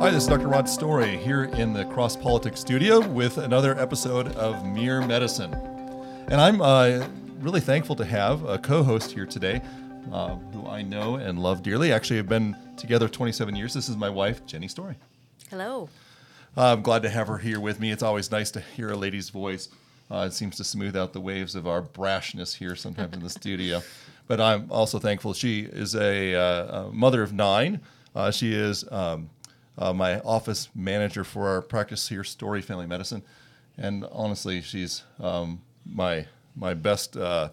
Hi, this is Dr. Rod Story here in the Cross Politics studio with another episode of Mere Medicine. And I'm uh, really thankful to have a co host here today uh, who I know and love dearly. Actually, have been together 27 years. This is my wife, Jenny Story. Hello. Uh, I'm glad to have her here with me. It's always nice to hear a lady's voice. Uh, it seems to smooth out the waves of our brashness here sometimes in the studio. But I'm also thankful she is a, uh, a mother of nine. Uh, she is um, uh, my office manager for our practice here, Story Family Medicine. And honestly, she's um, my my best uh,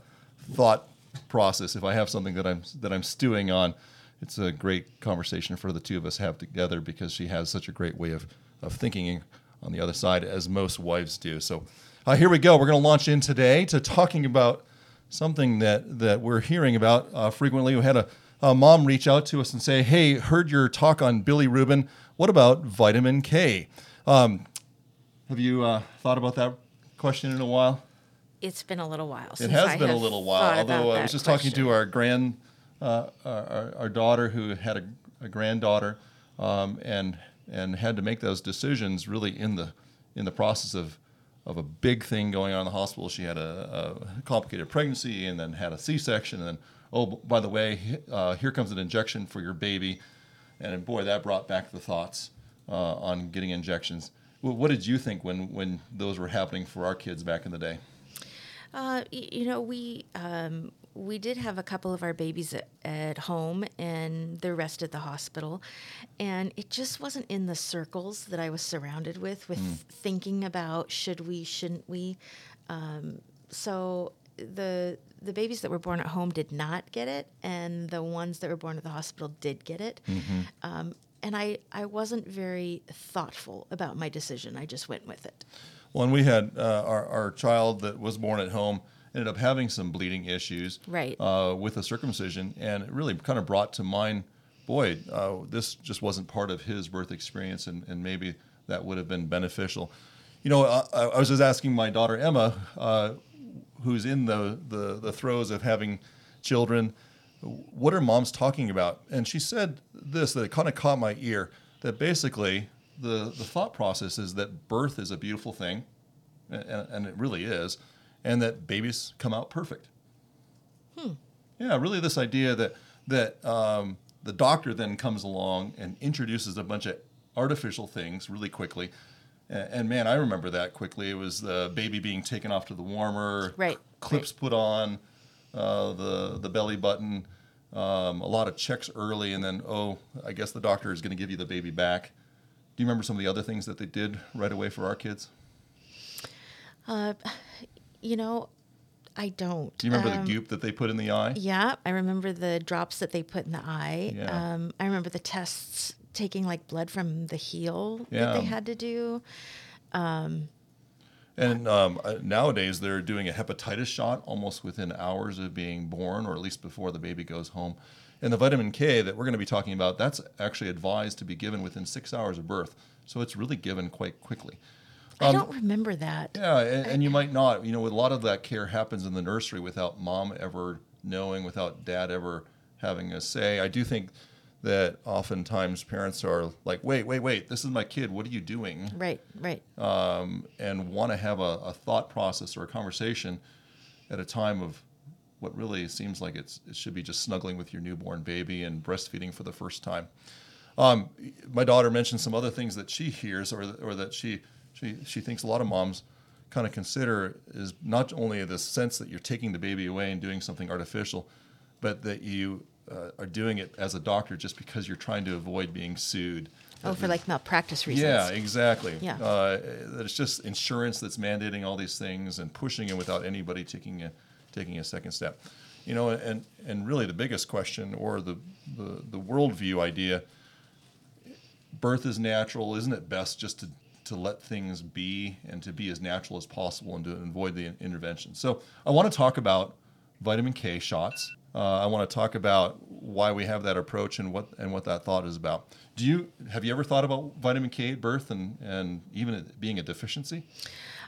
thought process. If I have something that I'm that I'm stewing on, it's a great conversation for the two of us have together because she has such a great way of of thinking on the other side, as most wives do. So uh, here we go. We're going to launch in today to talking about something that that we're hearing about uh, frequently. We had a, a mom reach out to us and say, "Hey, heard your talk on bilirubin. What about vitamin K?" Um, have you uh, thought about that question in a while? It's been a little while. It has I been a little while. Although I was just talking to our grand, uh, our, our daughter who had a, a granddaughter, um, and and had to make those decisions really in the in the process of of a big thing going on in the hospital. She had a, a complicated pregnancy and then had a C-section, and then oh by the way, uh, here comes an injection for your baby, and boy that brought back the thoughts uh, on getting injections. Wh- What did you think when when those were happening for our kids back in the day? Uh, you know, we um, we did have a couple of our babies at, at home, and the rest at the hospital, and it just wasn't in the circles that I was surrounded with, with thinking about should we, shouldn't we. Um, so the the babies that were born at home did not get it, and the ones that were born at the hospital did get it. Um, and I, I wasn't very thoughtful about my decision. I just went with it. Well, and we had uh, our, our child that was born at home ended up having some bleeding issues Right. uh, with a circumcision, and it really kind of brought to mind, boy, uh, this just wasn't part of his birth experience, and, and maybe that would have been beneficial. You know, I, I was just asking my daughter Emma, uh, who's in the, the the throes of having children, what are moms talking about? And she said this that it kind of caught my ear that basically the, the thought process is that birth is a beautiful thing, and, and it really is, and that babies come out perfect. Yeah, really, this idea that that um, the doctor then comes along and introduces a bunch of artificial things really quickly. And, man, I remember that quickly. It was the baby being taken off to the warmer, Right, clips put on, uh, the the belly button, um, a lot of checks early, and then oh, I guess the doctor is going to give you the baby back. Do you remember some of the other things that they did right away for our kids? Uh, You know, I don't. Do you remember Um, the goop that they put in the eye? Yeah, I remember the drops that they put in the eye. Yeah. Um, I remember the tests taking like blood from the heel that they had to do. And um, uh, nowadays, they're doing a hepatitis shot almost within hours of being born, or at least before the baby goes home. And the vitamin K that we're going to be talking about, that's actually advised to be given within six hours of birth. So it's really given quite quickly. I don't remember that. Yeah, and, and you might not. You know, a lot of that care happens in the nursery without mom ever knowing, without dad ever having a say. I do think that oftentimes parents are like, wait, wait, wait, this is my kid. What are you doing? Right, right. um, and want to have a, a thought process or a conversation at a time of what really seems like it's, it should be just snuggling with your newborn baby and breastfeeding for the first time. Um, my daughter mentioned some other things that she hears or, or that she, she, she thinks a lot of moms kind of consider is not only the sense that you're taking the baby away and doing something artificial, but that you uh, are doing it as a doctor just because you're trying to avoid being sued. Oh, for like malpractice reasons. Yeah, exactly. Yeah. Uh, that it's just insurance that's mandating all these things and pushing it without anybody taking a taking a second step. You know, and and really the biggest question or the the, the worldview idea. Birth is natural, isn't it best just to to let things be and to be as natural as possible and to avoid the intervention. So I want to talk about vitamin K shots. Uh, I want to talk about why we have that approach and what and what that thought is about. Do you have you ever thought about vitamin K at birth and and even it being a deficiency?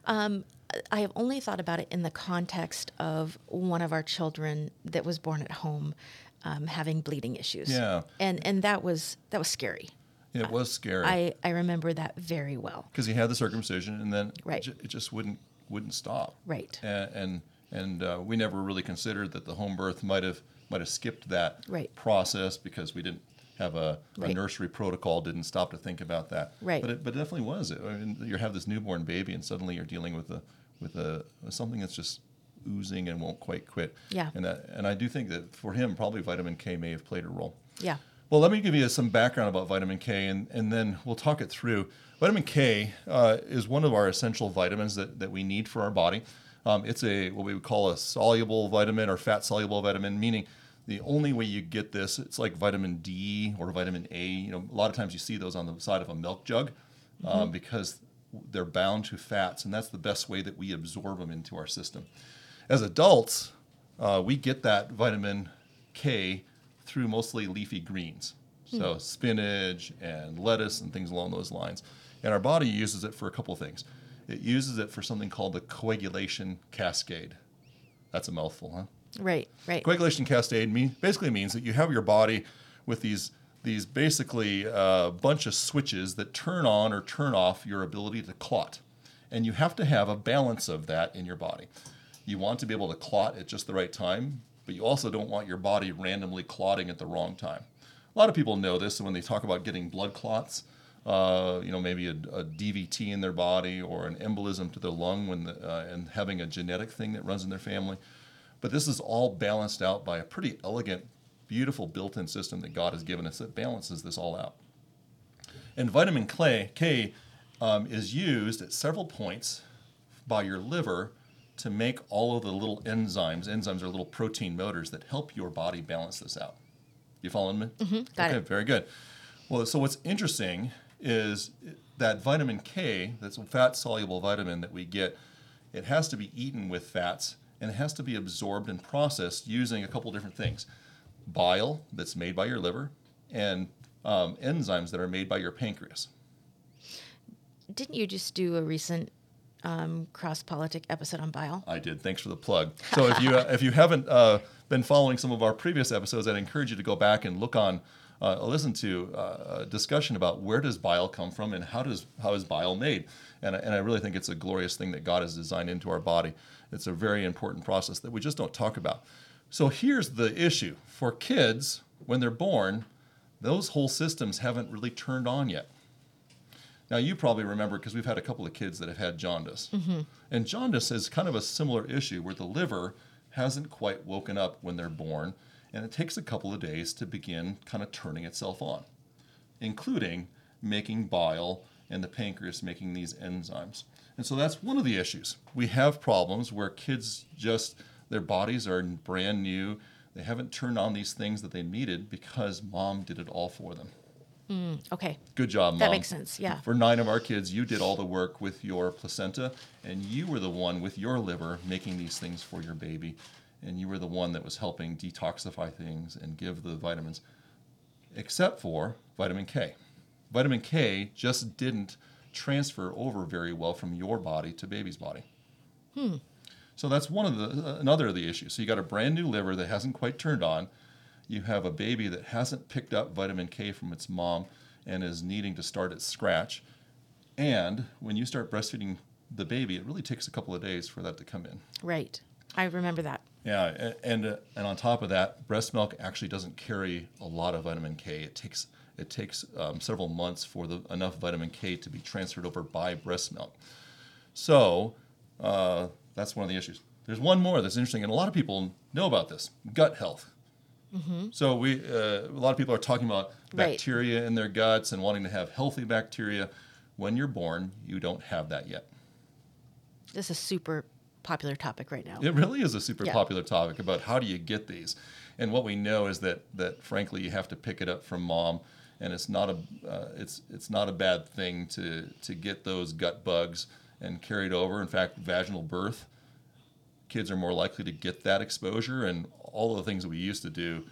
Um, I have only thought about it in the context of one of our children that was born at home um, having bleeding issues. Yeah. And and that was that was scary. It was scary I, I remember that very well. because he had the circumcision, and then Right. it, it just wouldn't wouldn't stop. Right. And and, and uh, we never really considered that the home birth might have might have skipped that Right. process because we didn't have a, a nursery protocol. Didn't stop to think about that. Right. But it, but it definitely was. I mean, you have this newborn baby, and suddenly you're dealing with a with a something that's just oozing and won't quite quit. Yeah. And that, and I do think that for him, probably vitamin K may have played a role. Yeah. Well, let me give you some background about vitamin K, and, and then we'll talk it through. Vitamin K uh, is one of our essential vitamins that, that we need for our body. Um, it's a what we would call a soluble vitamin or fat soluble vitamin, meaning the only way you get this, it's like vitamin D or vitamin A. You know, a lot of times you see those on the side of a milk jug um, because they're bound to fats, and that's the best way that we absorb them into our system. As adults, uh, we get that vitamin K through mostly leafy greens. So spinach and lettuce and things along those lines. And our body uses it for a couple of things. It uses it for something called the coagulation cascade. That's a mouthful, huh? Right. Right. Coagulation cascade mean, basically means that you have your body with these these basically a uh, bunch of switches that turn on or turn off your ability to clot, and you have to have a balance of that in your body. You want to be able to clot at just the right time, but you also don't want your body randomly clotting at the wrong time. A lot of people know this, and when they talk about getting blood clots, uh, you know, maybe a, a DVT in their body or an embolism to their lung, when the, uh, and having a genetic thing that runs in their family. But this is all balanced out by a pretty elegant, beautiful built in system that God has given us that balances this all out. And vitamin K, K um, is used at several points by your liver to make all of the little enzymes. Enzymes are little protein motors that help your body balance this out. You following me? Mm-hmm, got okay, it. very good. Well, so what's interesting is that vitamin K, that's a fat soluble vitamin that we get, it has to be eaten with fats and it has to be absorbed and processed using a couple different things bile that's made by your liver and um, enzymes that are made by your pancreas. Didn't you just do a recent um, cross politic episode on bile? I did. Thanks for the plug. So if you uh, if you haven't uh, been following some of our previous episodes, I'd encourage you to go back and look on, uh, listen to uh, a discussion about where does bile come from and how does how is bile made. And and I really think it's a glorious thing that God has designed into our body. It's a very important process that we just don't talk about. So here's the issue for kids when they're born, those whole systems haven't really turned on yet. Now, you probably remember because we've had a couple of kids that have had jaundice. And jaundice is kind of a similar issue where the liver hasn't quite woken up when they're born, and it takes a couple of days to begin kind of turning itself on, including making bile and the pancreas making these enzymes. And so that's one of the issues. We have problems where kids just, their bodies are brand new. They haven't turned on these things that they needed because mom did it all for them. Hmm, okay. Good job, mom. That makes sense, yeah. For nine of our kids, you did all the work with your placenta, and you were the one with your liver making these things for your baby, and you were the one that was helping detoxify things and give the vitamins, except for vitamin K. Vitamin K just didn't transfer over very well from your body to baby's body. Hmm. So that's one of the another of the issues. So you got a brand new liver that hasn't quite turned on. You have a baby that hasn't picked up vitamin K from its mom and is needing to start at scratch. And when you start breastfeeding the baby, it really takes a couple of days for that to come in. Right. I remember that. Yeah, a- and uh, and on top of that, breast milk actually doesn't carry a lot of vitamin K. It takes it takes um, several months for the enough vitamin K to be transferred over by breast milk. So uh, that's one of the issues. There's one more that's interesting, and a lot of people know about this: gut health. So we uh, a lot of people are talking about Right. bacteria in their guts and wanting to have healthy bacteria. When you're born, you don't have that yet. This is super popular topic right now. It really is a super Yeah. popular topic about how do you get these, and what we know is that that frankly you have to pick it up from mom, and it's not a uh, it's it's not a bad thing to to get those gut bugs and carry it over. In fact, vaginal birth, kids are more likely to get that exposure, and all of the things that we used to do.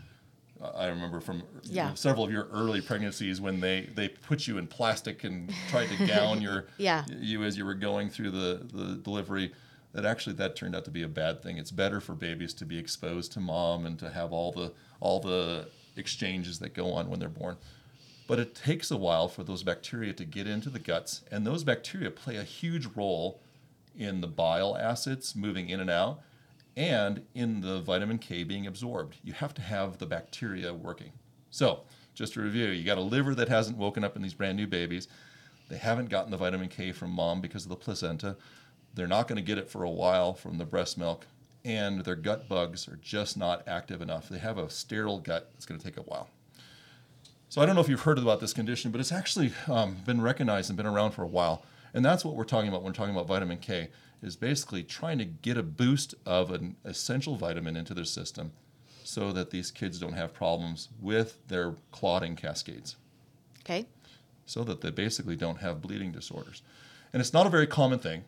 I remember from Yeah. several of your early pregnancies when they, they put you in plastic and tried to gown your Yeah. you as you were going through the, the delivery that actually that turned out to be a bad thing it's better for babies to be exposed to mom and to have all the all the exchanges that go on when they're born But it takes a while for those bacteria to get into the guts, and those bacteria play a huge role in the bile acids moving in and out and in the vitamin K being absorbed. You have to have the bacteria working. So, just to review, you got a liver that hasn't woken up in these brand new babies. They haven't gotten the vitamin K from mom because of the placenta. They're not going to get it for a while from the breast milk, and their gut bugs are just not active enough. They have a sterile gut. It's going to take a while. So I don't know if you've heard about this condition, but it's actually um, been recognized and been around for a while. And that's what we're talking about when we're talking about vitamin K, is basically trying to get a boost of an essential vitamin into their system so that these kids don't have problems with their clotting cascades, Okay. so that they basically don't have bleeding disorders. And it's not a very common thing,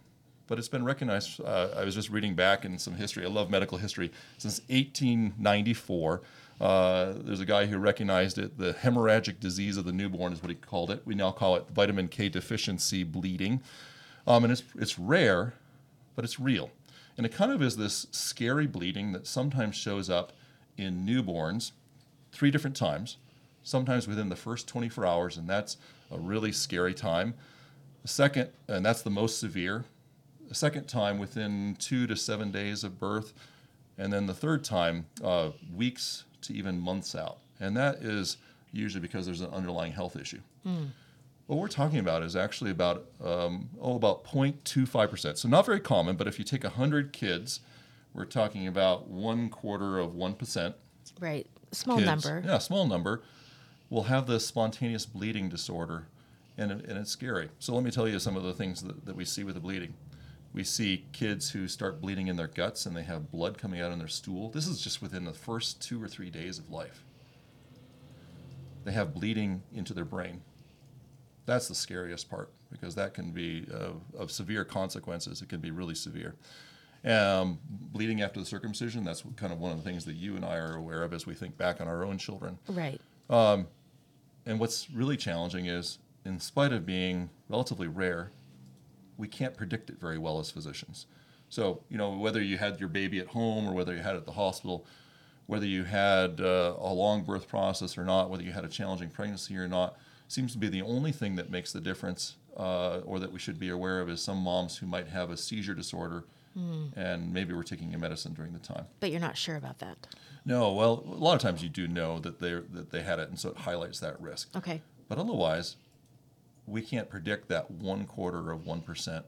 but it's been recognized. Uh, I was just reading back in some history. I love medical history. Since 1894, uh, there's a guy who recognized it. The hemorrhagic disease of the newborn is what he called it. We now call it vitamin K deficiency bleeding. Um, and it's, it's rare, but it's real. And it kind of is this scary bleeding that sometimes shows up in newborns three different times, sometimes within the first 24 hours, and that's a really scary time. The second, and that's the most severe, the second time within two to seven days of birth, and then the third time, uh, weeks to even months out. And that is usually because there's an underlying health issue. What we're talking about is actually about um, oh about 0.25%. So not very common, but if you take 100 kids, we're talking about one quarter of 1% Right. Small kids, number. Yeah, small number will have this spontaneous bleeding disorder, and, and it's scary. So let me tell you some of the things that, that we see with the bleeding. We see kids who start bleeding in their guts and they have blood coming out in their stool. This is just within the first two or three days of life. They have bleeding into their brain. That's the scariest part because that can be of, of severe consequences. It can be really severe. Um, bleeding after the circumcision, that's kind of one of the things that you and I are aware of as we think back on our own children. Right. And what's really challenging is, in spite of being relatively rare, we can't predict it very well as physicians. So, you know, whether you had your baby at home or whether you had it at the hospital, whether you had uh, a long birth process or not, whether you had a challenging pregnancy or not, seems to be the only thing that makes the difference uh, or that we should be aware of is some moms who might have a seizure disorder and maybe we're taking a medicine during the time. But you're not sure about that. No, well, a lot of times you do know that they that they had it, and so it highlights that risk. Okay. But otherwise, we can't predict that one quarter of one percent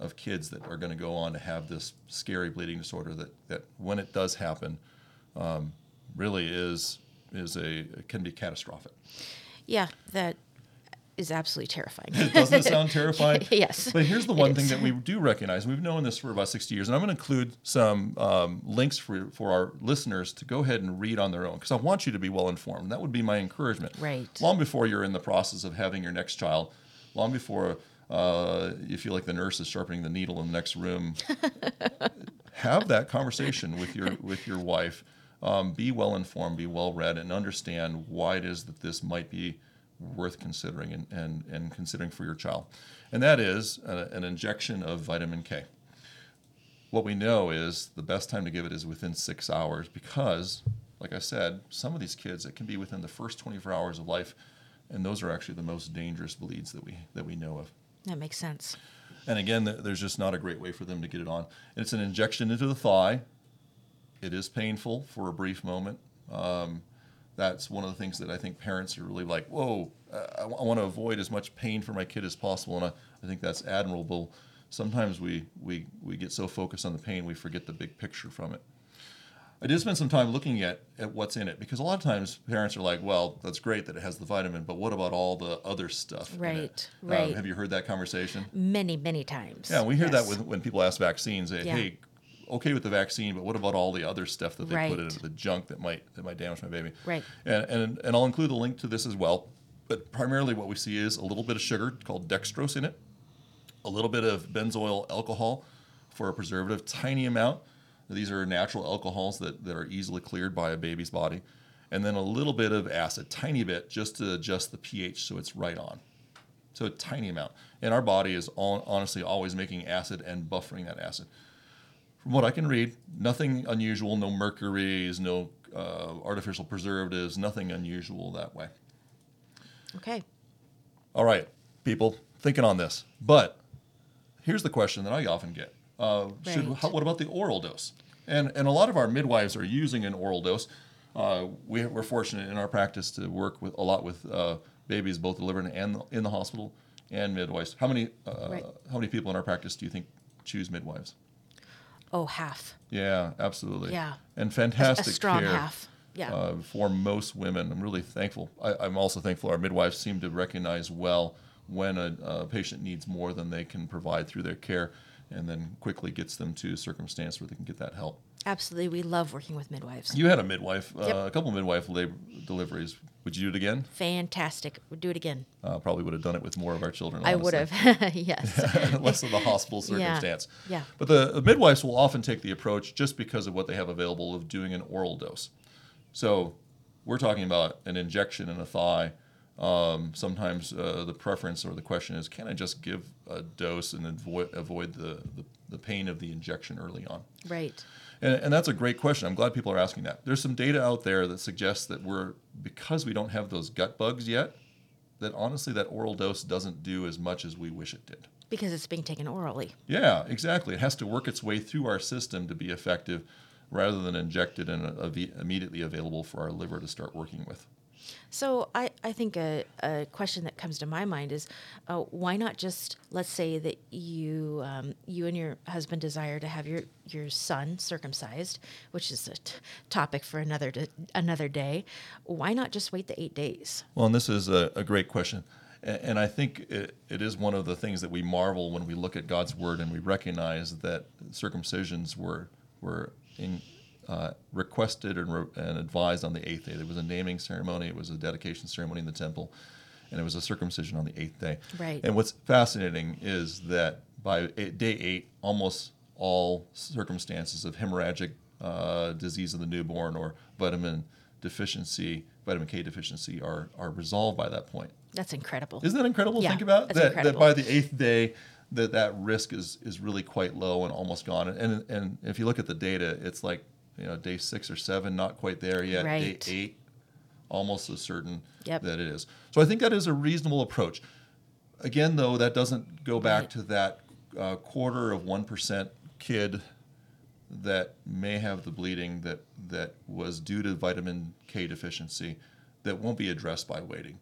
of kids that are going to go on to have this scary bleeding disorder. That that when it does happen, um, really is is a can be catastrophic. Yeah, that is absolutely terrifying. Doesn't it sound terrifying? yes. But here's the one thing is. that we do recognize. We've known this for about 60 years, and I'm going to include some um, links for, for our listeners to go ahead and read on their own because I want you to be well informed. That would be my encouragement. Right. Long before you're in the process of having your next child, long before uh, you feel like the nurse is sharpening the needle in the next room, have that conversation with your with your wife. Um, be well informed, be well read, and understand why it is that this might be worth considering and, and, and considering for your child. And that is a, an injection of vitamin K. What we know is the best time to give it is within six hours because, like I said, some of these kids it can be within the first 24 hours of life, and those are actually the most dangerous bleeds that we that we know of. That makes sense. And again, there's just not a great way for them to get it on. It's an injection into the thigh. It is painful for a brief moment. Um, that's one of the things that I think parents are really like, whoa, uh, I, want to avoid as much pain for my kid as possible. And I, I think that's admirable. Sometimes we, we, we get so focused on the pain, we forget the big picture from it. I did spend some time looking at, at what's in it because a lot of times parents are like, well, that's great that it has the vitamin, but what about all the other stuff? in it?" Right, Um, right. have you heard that conversation? Many, many times. Yeah, we hear that with, when people ask vaccines. They, Yeah. Hey, okay with the vaccine, but what about all the other stuff that they put Right. into the junk that might that might damage my baby? Right. And, and and I'll include a link to this as well. But primarily, what we see is a little bit of sugar called dextrose in it, a little bit of benzoyl alcohol for a preservative, tiny amount. These are natural alcohols that, that are easily cleared by a baby's body. And then a little bit of acid, tiny bit, just to adjust the pH so it's right on. So a tiny amount. And our body is all, honestly always making acid and buffering that acid. From what I can read, nothing unusual, no mercuries, no uh, artificial preservatives, nothing unusual that way. Okay. All right, people, thinking on this. But here's the question that I often get: uh, should, how, What about the oral dose? And and a lot of our midwives are using an oral dose. Uh, we, we're fortunate in our practice to work with a lot with uh, babies both delivered and in the hospital and midwives. How many uh, Right. how many people in our practice do you think choose midwives? Oh, half. Yeah, absolutely. Yeah. and A- fantastic a strong care. half. Yeah. uh, for most women. I'm really thankful. I, I'm also thankful our midwives seem to recognize well when a, a patient needs more than they can provide through their care, and then quickly gets them to a circumstance where they can get that help. Absolutely. We love working with midwives. You had a midwife, Yep. uh, a couple of midwife labor deliveries. Would you do it again? Fantastic. We'd do it again. Uh, probably would have done it with more of our children. I would have. yes. less of the hospital Yeah. circumstance. Yeah. But the, the midwives will often take the approach just because of what they have available of doing an oral dose. So we're talking about an injection in a thigh. Um, sometimes uh, the preference or the question is, can I just give a dose and avoid, avoid the, the, the pain of the injection early on? right. And, and that's a great question. I'm glad people are asking that. There's some data out there that suggests that we're, because we don't have those gut bugs yet, that honestly that oral dose doesn't do as much as we wish it did. Because it's being taken orally. Yeah, exactly. It has to work its way through our system to be effective rather than injected and immediately available for our liver to start working with. So I, I think a, a question that comes to my mind is, uh, why not just let's say that you um, you and your husband desire to have your, your son circumcised, which is a t- topic for another another day. Why not just wait the eight days? Well, and this is a, a great question. A- And I think it, it is one of the things that we marvel when we look at God's word and we recognize that circumcisions were, were in, uh, requested and, re- and advised on the eighth day. There was a naming ceremony, it was a dedication ceremony in the temple, and it was a circumcision on the eighth day. Right. And what's fascinating is that by eight, day eight, almost all circumstances of hemorrhagic uh, disease of the newborn or vitamin deficiency, vitamin K deficiency, are, are resolved by that point. That's incredible. Isn't that incredible to Yeah, think about? that, incredible. that by the eighth day, that that risk is is really quite low and almost gone. And and if you look at the data, it's like you know day six or seven, not quite there yet. Right. Day eight, almost as certain Yep. that it is. So I think that is a reasonable approach. Again, though, that doesn't go back Right. to that uh, quarter of one percent kid that may have the bleeding that that was due to vitamin K deficiency that won't be addressed by waiting.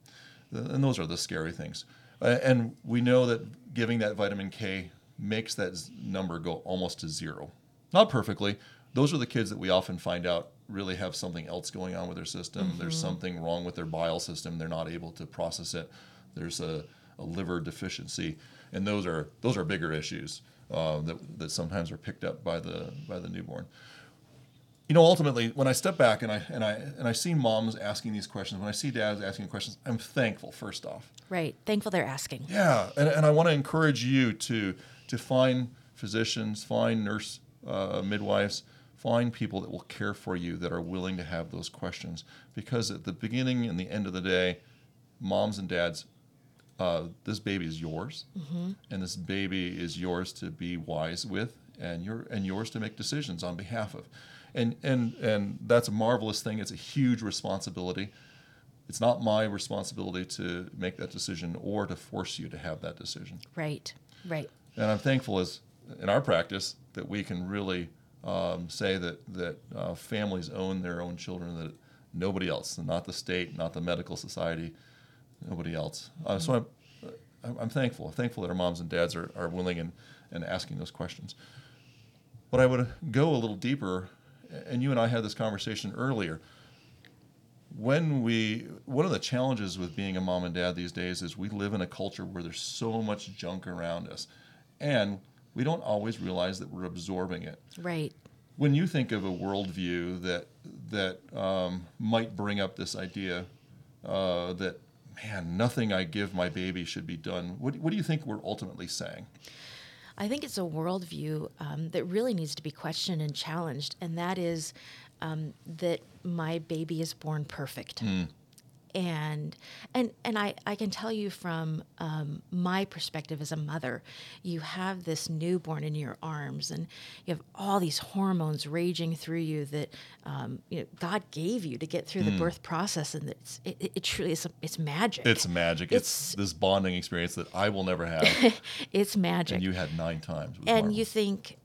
And those are the scary things. Uh, and we know that giving that vitamin K makes that z- number go almost to zero. Not perfectly. Those are the kids that we often find out really have something else going on with their system. There's something wrong with their bile system. They're not able to process it. There's a, a liver deficiency, and those are those are bigger issues uh, that that sometimes are picked up by the by the newborn you know, ultimately, when I step back and I and I and I see moms asking these questions, when I see dads asking questions, I'm thankful. First off, Right. Thankful they're asking. yeah, and, and I want to encourage you to to find physicians, find nurse uh, midwives, find people that will care for you that are willing to have those questions, because at the beginning and the end of the day, moms and dads. Uh, this baby is yours, and this baby is yours to be wise with, and your and yours to make decisions on behalf of, and and and that's a marvelous thing. It's a huge responsibility. It's not my responsibility to make that decision or to force you to have that decision. Right. Right. And I'm thankful as in our practice that we can really um, say that that uh, families own their own children. That nobody else, not the state, not the medical society, nobody else. Uh, so I'm, I'm thankful. Thankful that our moms and dads are, are willing and, and asking those questions. But I would go a little deeper, and you and I had this conversation earlier. When we, one of the challenges with being a mom and dad these days is we live in a culture where there's so much junk around us, and we don't always realize that we're absorbing it Right. when you think of a worldview that that um, might bring up this idea uh, that man, nothing I give my baby should be done. What, what do you think we're ultimately saying? I think it's a worldview um, that really needs to be questioned and challenged, and that is um, that my baby is born perfect. And and and I, I can tell you from um, my perspective as a mother you have this newborn in your arms and you have all these hormones raging through you that um, you know god gave you to get through the birth process and it's, it, it, truly is it's magic It's magic. It's, It's- this bonding experience that I will never have, it's magic and you had nine times. And marvelous. you think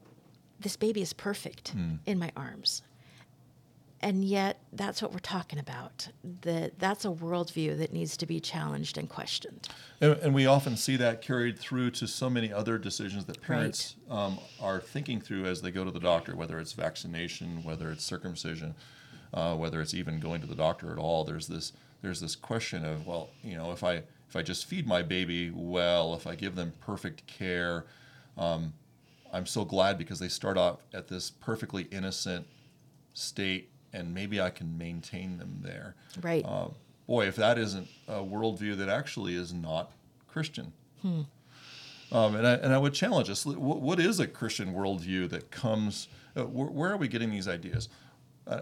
this baby is perfect Hmm. in my arms and yet that's what we're talking about. That that's a worldview that needs to be challenged and questioned. And, and we often see that carried through to so many other decisions that parents um, are thinking through as they go to the doctor, whether it's vaccination, whether it's circumcision, uh, whether it's even going to the doctor at all. There's this there's this question of well, you know, if I if I just feed my baby well, if I give them perfect care, um, I'm so glad because they start off at this perfectly innocent state, and maybe I can maintain them there right uh, boy, if that isn't a worldview that actually is not Christian. Um, and, I, and I would challenge us what, what is a Christian worldview that comes, uh, where, where are we getting these ideas? Uh,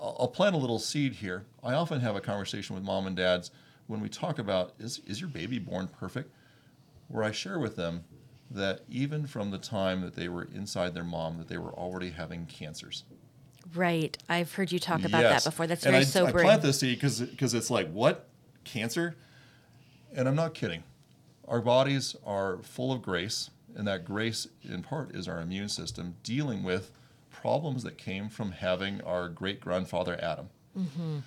I'll, I'll plant a little seed here. I often have a conversation with mom and dads when we talk about is, is your baby born perfect? Where I share with them that even from the time that they were inside their mom, that they were already having cancers. Right. I've heard you talk about Yes. that before. That's and very I, sobering. I plant this seed because it's like what? Cancer, and I'm not kidding. Our bodies are full of grace, and that grace, in part, is our immune system dealing with problems that came from having our great grandfather Adam. Mm-hmm.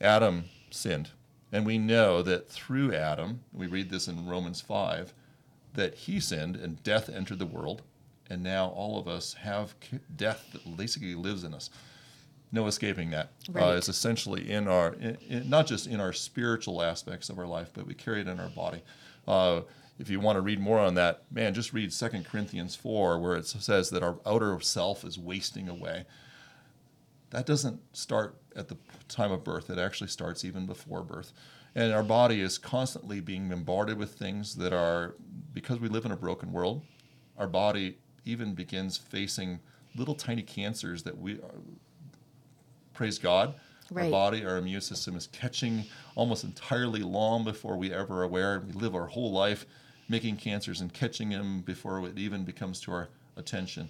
Adam sinned, and we know that through Adam, we read this in Romans five, that he sinned and death entered the world, and now all of us have death that basically lives in us no escaping that. Uh, it's essentially in our, in, in, not just in our spiritual aspects of our life, but we carry it in our body. Uh, if you want to read more on that, man, just read 2 Corinthians 4, where it says that our outer self is wasting away. That doesn't start at the time of birth, it actually starts even before birth. And our body is constantly being bombarded with things that are, because we live in a broken world, our body even begins facing little tiny cancers that we praise God. Our body, our immune system is catching almost entirely long before we ever are aware. We live our whole life making cancers and catching them before it even becomes to our attention.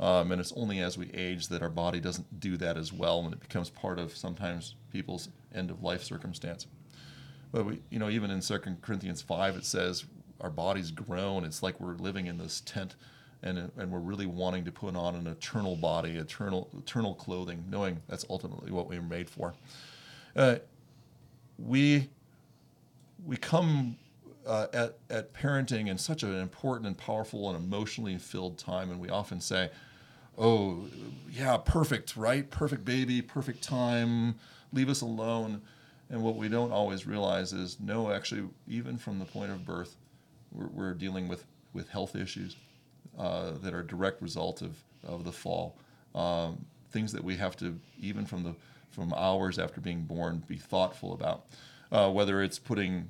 Um, and it's only as we age that our body doesn't do that as well, and it becomes part of sometimes people's end of life circumstance. But we, you know, even in Second Corinthians five, it says our bodies groan. It's like we're living in this tent, and and we're really wanting to put on an eternal body, eternal eternal clothing, knowing that's ultimately what we were made for. Uh, we we come uh, at at parenting in such an important and powerful and emotionally filled time, and we often say, "Oh, yeah, perfect, right? Perfect baby, perfect time. Leave us alone." And what we don't always realize is, no, actually, even from the point of birth, we're, we're dealing with with health issues uh, that are a direct result of of the fall. Um, things that we have to, even from the from hours after being born, be thoughtful about. Uh, whether it's putting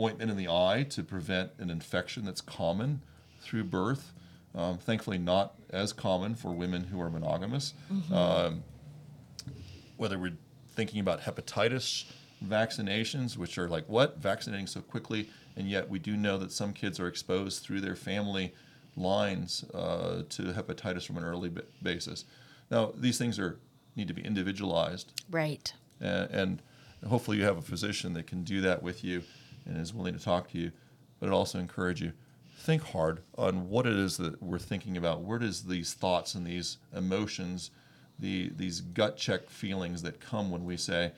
ointment in the eye to prevent an infection that's common through birth. Um, thankfully, not as common for women who are monogamous. Um, whether we're thinking about hepatitis vaccinations, which are like, what? Vaccinating so quickly, and yet we do know that some kids are exposed through their family lines uh, to hepatitis from an early ba- basis. Now, these things are need to be individualized. Right. And, and hopefully you have a physician that can do that with you and is willing to talk to you but it also encourage you think hard on what it is that we're thinking about. Where does these thoughts and these emotions the these gut check feelings that come when we say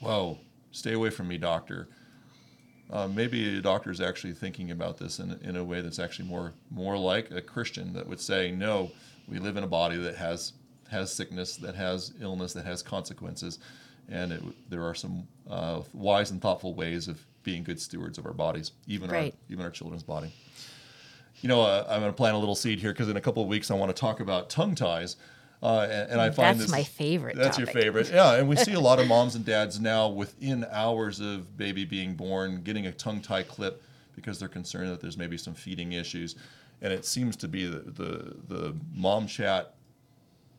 whoa stay away from me doctor uh, maybe a doctor is actually thinking about this in, in a way that's actually more more like a Christian that would say, no, we live in a body that has has sickness, that has illness, that has consequences, and it, there are some uh, wise and thoughtful ways of being good stewards of our bodies, even Right. our even our children's body. You know, uh, I'm going to plant a little seed here because in a couple of weeks I want to talk about tongue ties. Uh, and, and I find That's this, my favorite That's your favorite, yeah. And we see a lot of moms and dads now within hours of baby being born getting a tongue tie clip because they're concerned that there's maybe some feeding issues, and it seems to be the the, the mom chat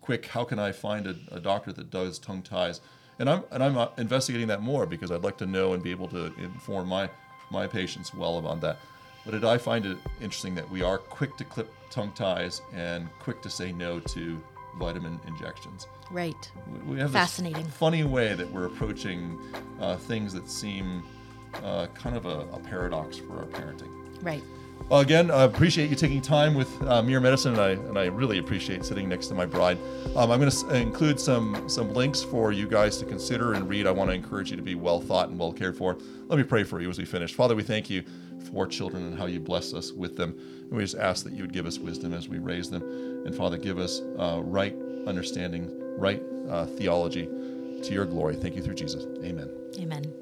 quick. How can I find a, a doctor that does tongue ties? and I'm and I'm uh, investigating that more because I'd like to know and be able to inform my my patients well about that. But it, I find it interesting that we are quick to clip tongue ties and quick to say no to vitamin injections. Right. We- have Fascinating. funny way that we're approaching uh, things that seem uh, kind of a, a paradox for our parenting. Right. Well, again, I appreciate you taking time with uh, Mere Medicine, and I, and I really appreciate sitting next to my bride. Um, I'm going to include some some links for you guys to consider and read. I want to encourage you to be well thought and well cared for. Let me pray for you as we finish. Father, we thank you for children and how you bless us with them. And we just ask that you would give us wisdom as we raise them. And Father, give us uh, right understanding, right uh, theology to your glory. Thank you through Jesus. Amen. Amen.